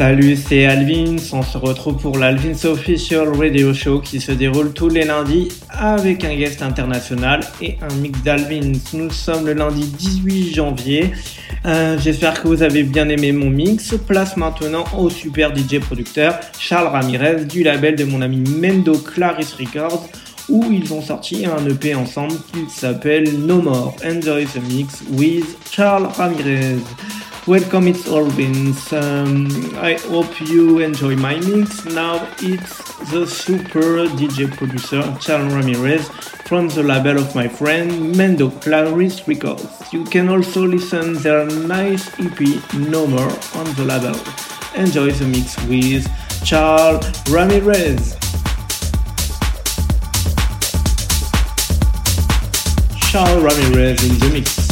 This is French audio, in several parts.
Salut, c'est Alvin. On se retrouve pour l'Alvin's Official Radio Show qui se déroule tous les lundis avec un guest international et un mix d'Alvins. Nous sommes le lundi 18 janvier. Euh, j'espère que vous avez bien aimé mon mix. Place maintenant au super DJ producteur Charles Ramirez du label de mon ami Mendo Claris Records où ils ont sorti un EP ensemble qui s'appelle No More. Enjoy the mix with Charles Ramirez. Welcome, it's Orvin. Um, I hope you enjoy my mix. Now it's the super DJ producer Charles Ramirez from the label of my friend Mendo Claris Records. You can also listen their nice EP No More on the label. Enjoy the mix with Charles Ramirez. Charles Ramirez in the mix.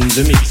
In the mix.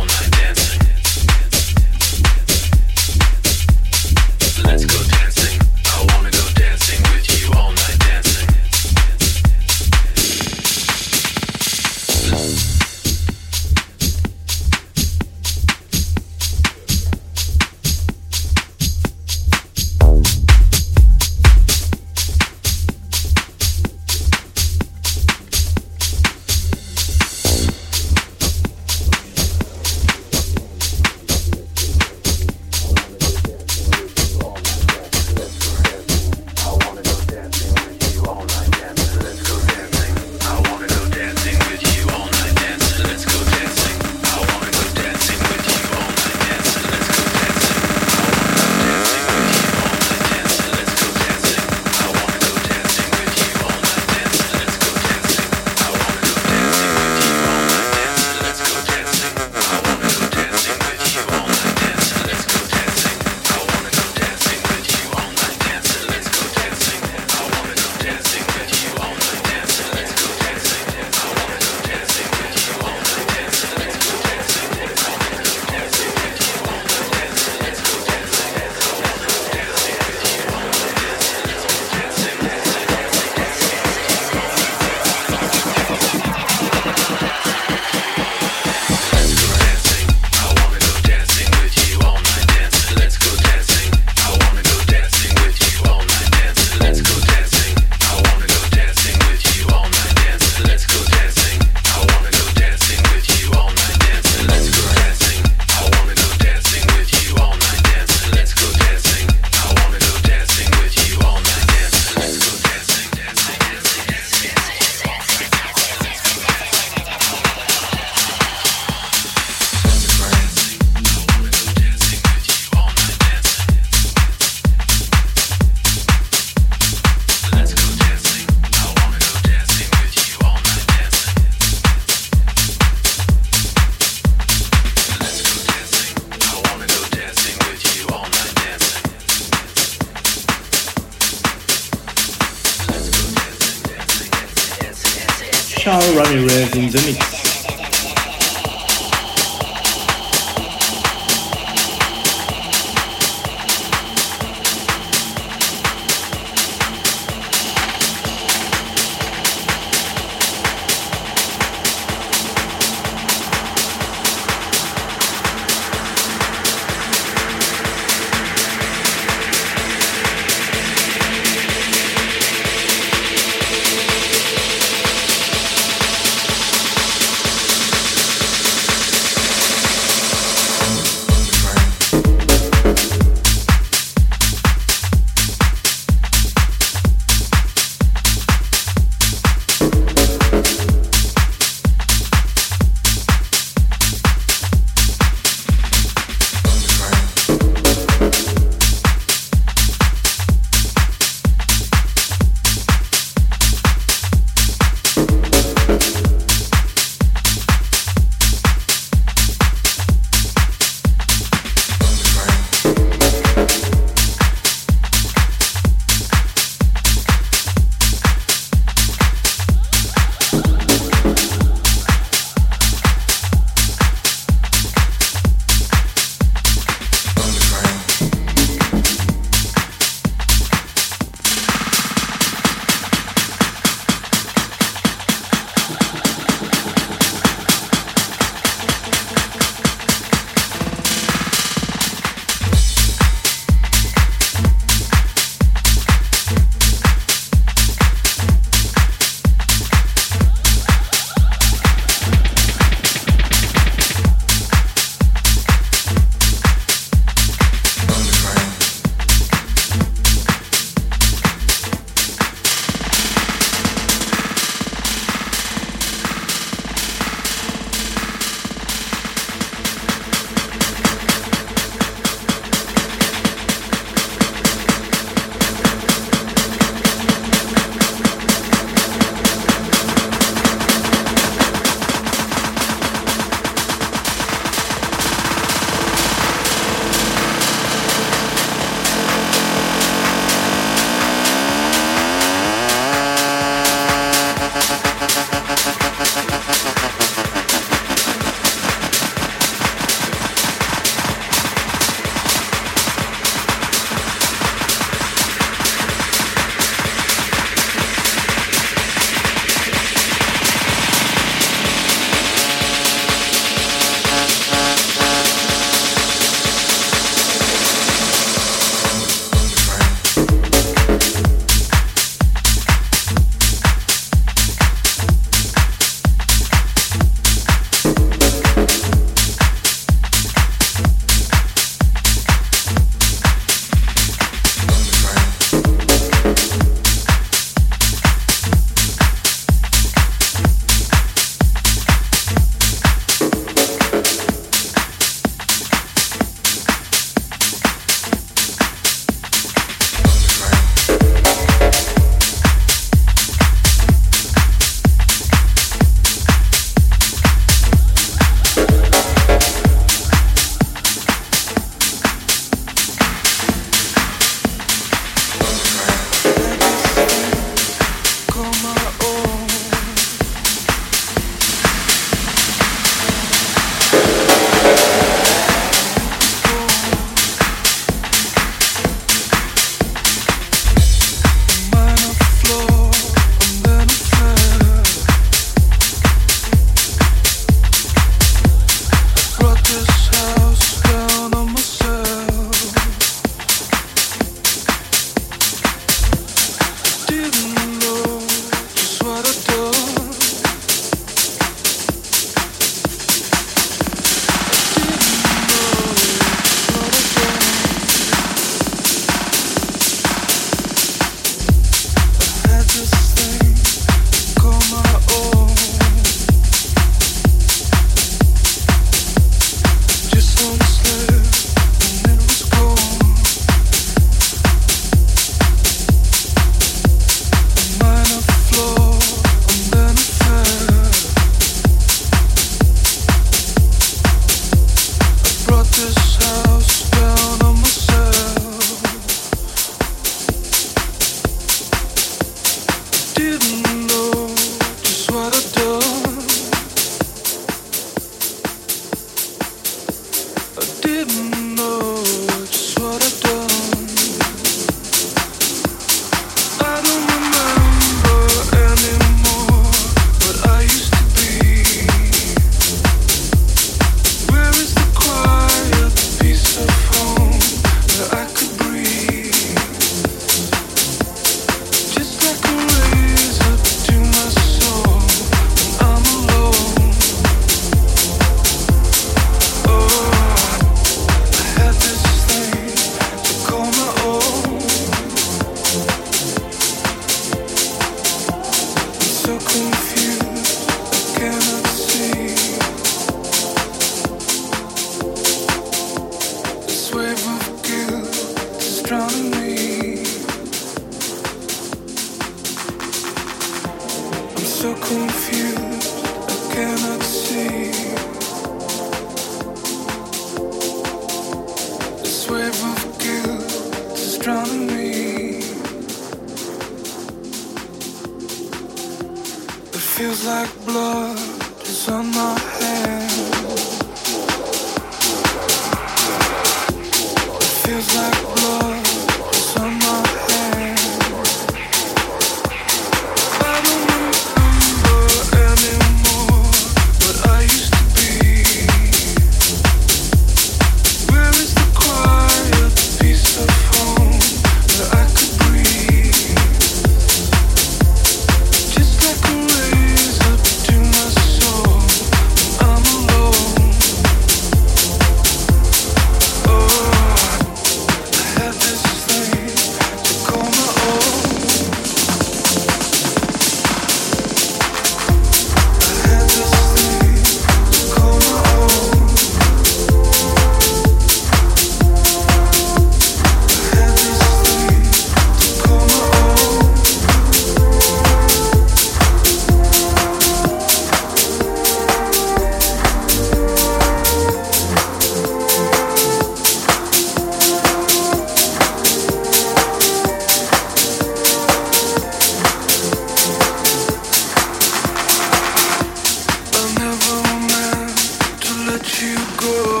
good.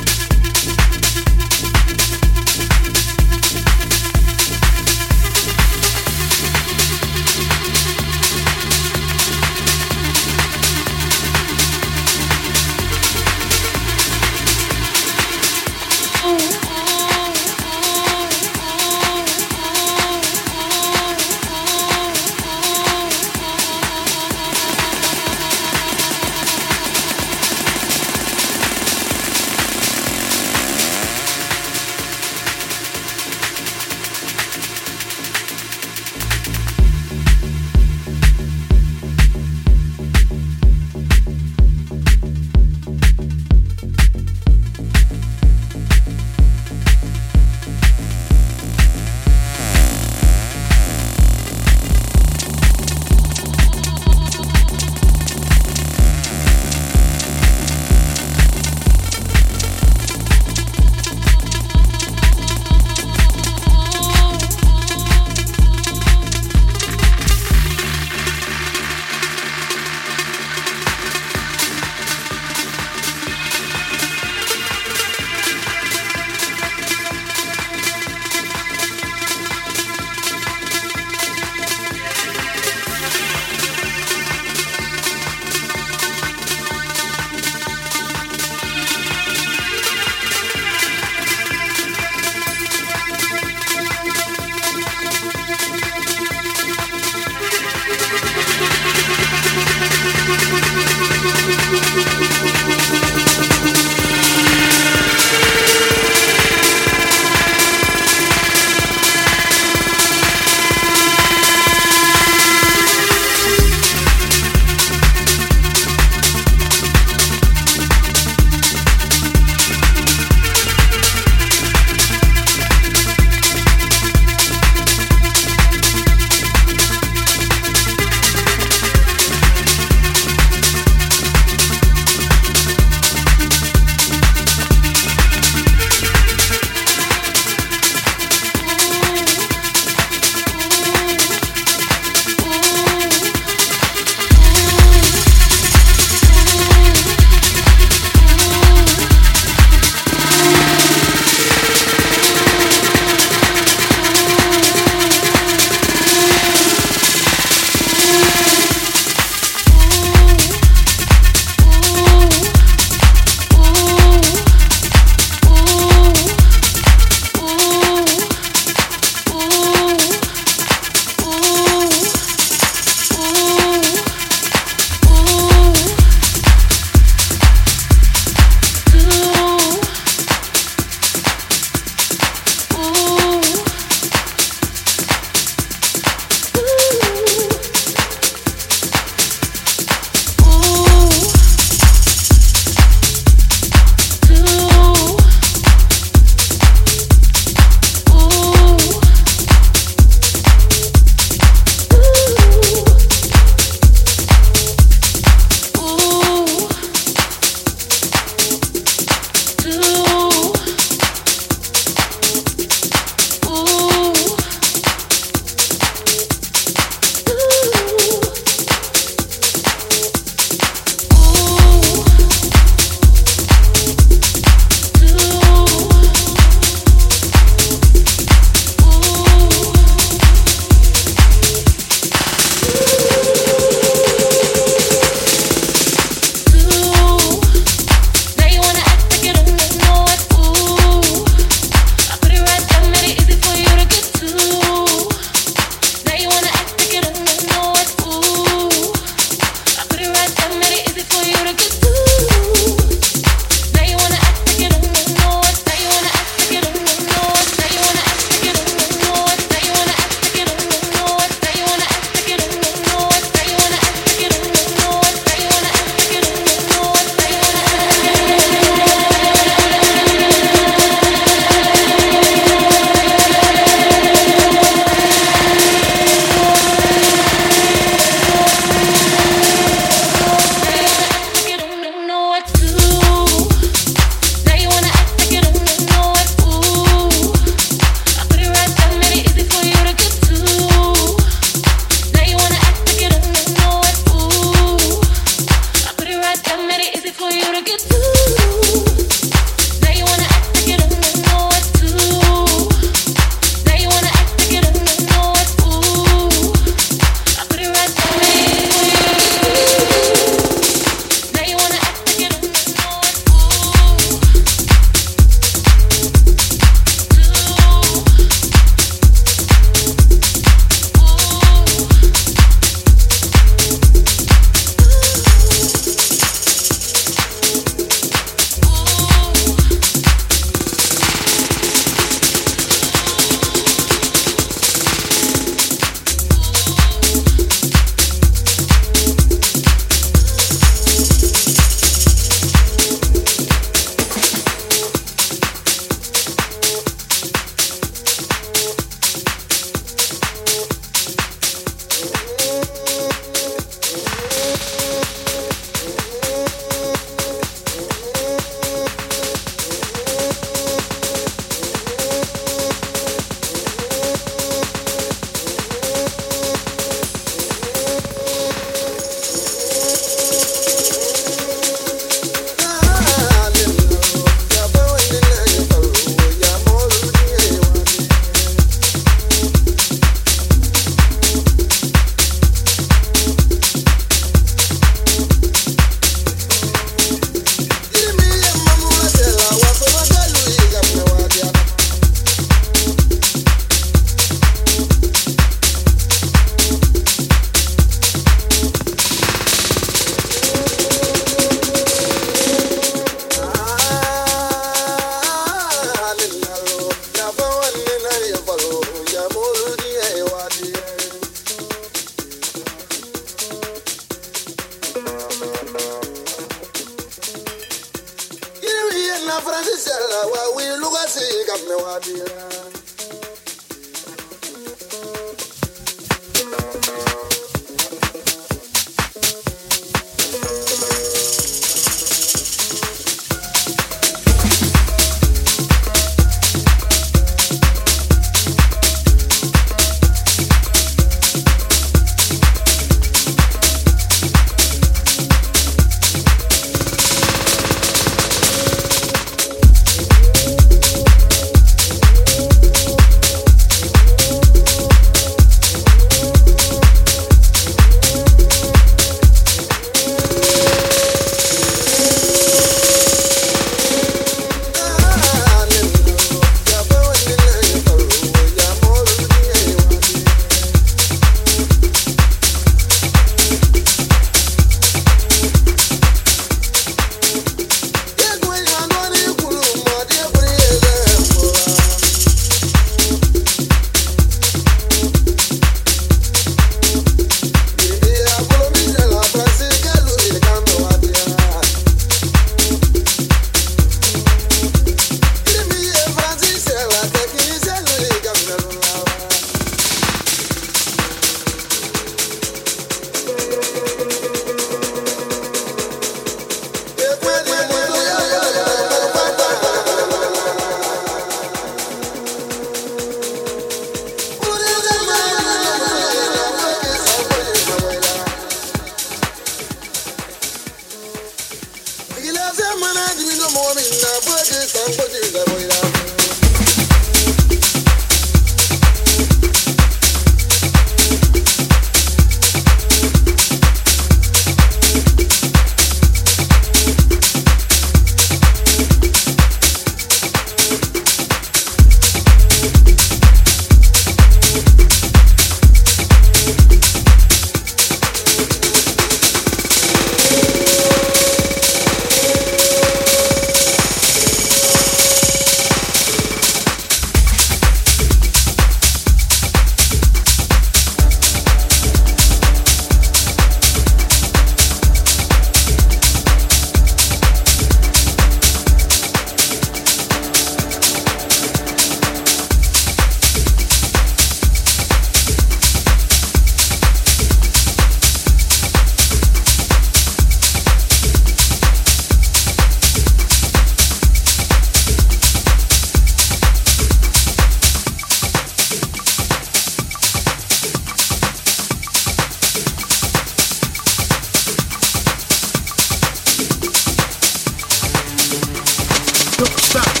stop.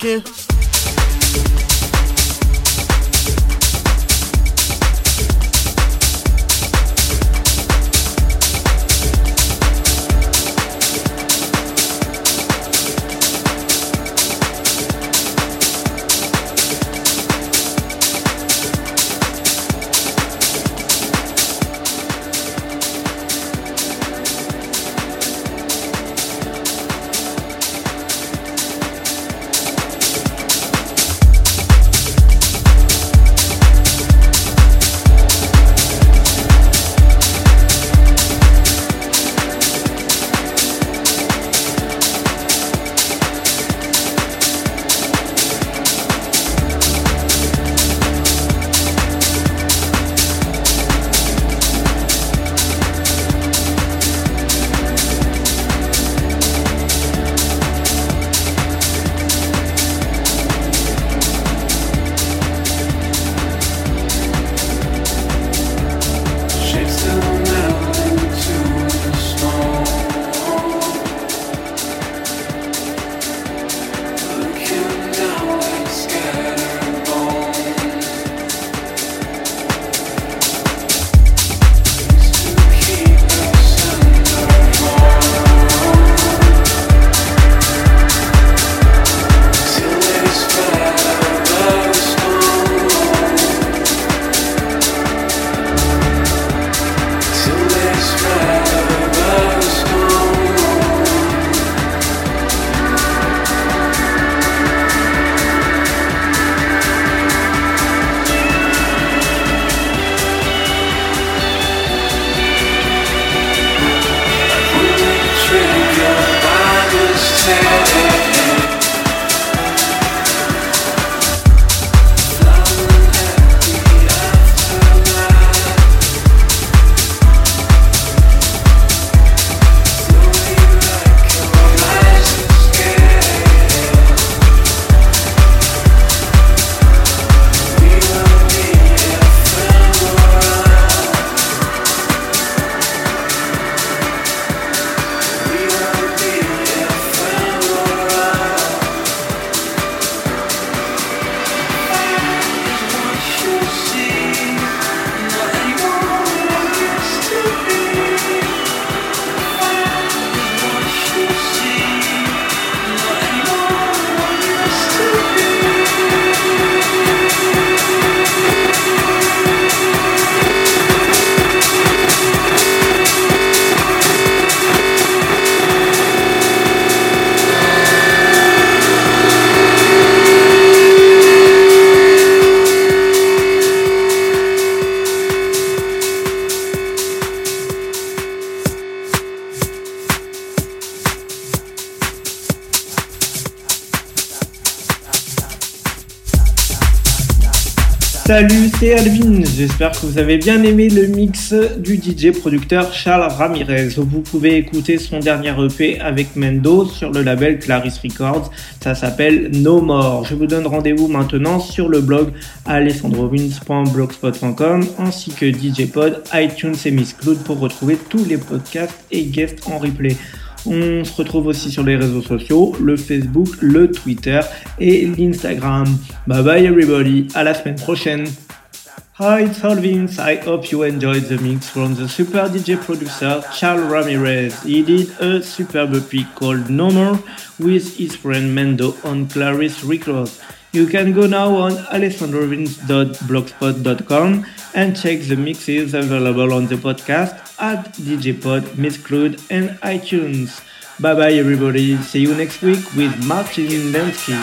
Africain. Salut, c'est Alvin. J'espère que vous avez bien aimé le mix du DJ producteur Charles Ramirez. Vous pouvez écouter son dernier EP avec Mendo sur le label Claris Records. Ça s'appelle No More. Je vous donne rendez-vous maintenant sur le blog alessandrovins.blogspot.com ainsi que DJ Pod, iTunes et Miss Cloud pour retrouver tous les podcasts et guests en replay. On se retrouve aussi sur les réseaux sociaux, le Facebook, le Twitter et l'Instagram. Bye bye everybody, à la semaine prochaine. Hi, it's Vince. I hope you enjoyed the mix from the super DJ producer Charles Ramirez. He did a superb pick called No More with his friend Mendo on Clarice Records. You can go now on alessandrovins.blogspot.com and check the mixes available on the podcast at Miss Crude, and iTunes. Bye bye, everybody. See you next week with Martin Lensky.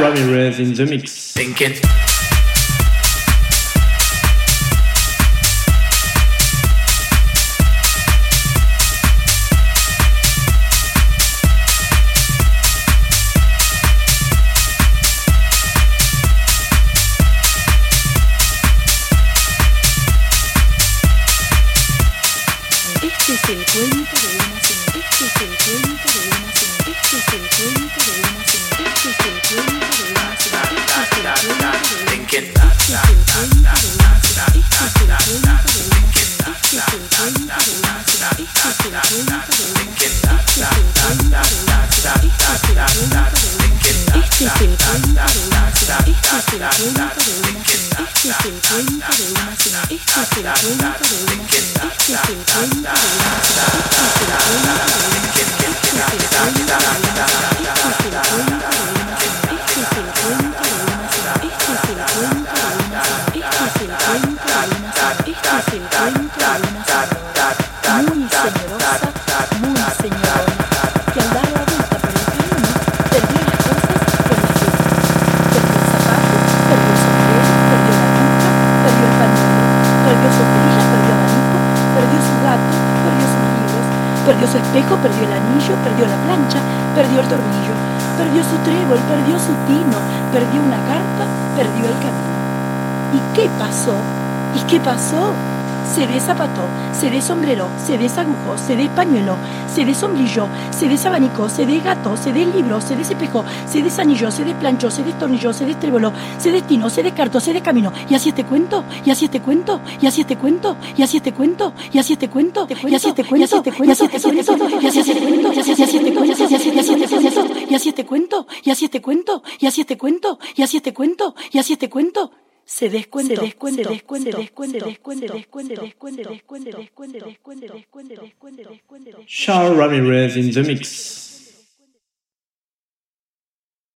Ramirez in the mix. Thinking. el cuento de una señorita. Este es el cuento de una señorita. Este es el cuento de una señorita. Este es el cuento de una señorita. Este es el cuento de una señorita. Este es el cuento de una señorita. Este es el cuento de una señorita. Ich bin perdió el anillo, perdió la plancha, perdió el tornillo, perdió su trébol, perdió su tino, perdió una carta, perdió el camino. ¿Y qué pasó? ¿Y qué pasó? Se desapató, se desombreró, se desagujó, se despañueló, se desombrilló, se desabanicó, se desgató, se deslibró, se despejó, se desanilló, se desplanchó, se destornilló, se destreboló, se destinó, se descartó, se descaminó. Y así este cuento, y así este cuento, y así este cuento, y así este cuento, y así este cuento, y así este cuento, y así este cuento, y así este cuento, y así este cuento, y así este cuento, y así este cuento, y así este cuento, y así este cuento, y así este cuento, y así este cuento, se descuento, se descuento, se descuento, se descuento, se descuento, se descuento, descuento, se descuento, se descuento, se descuento, se descuento,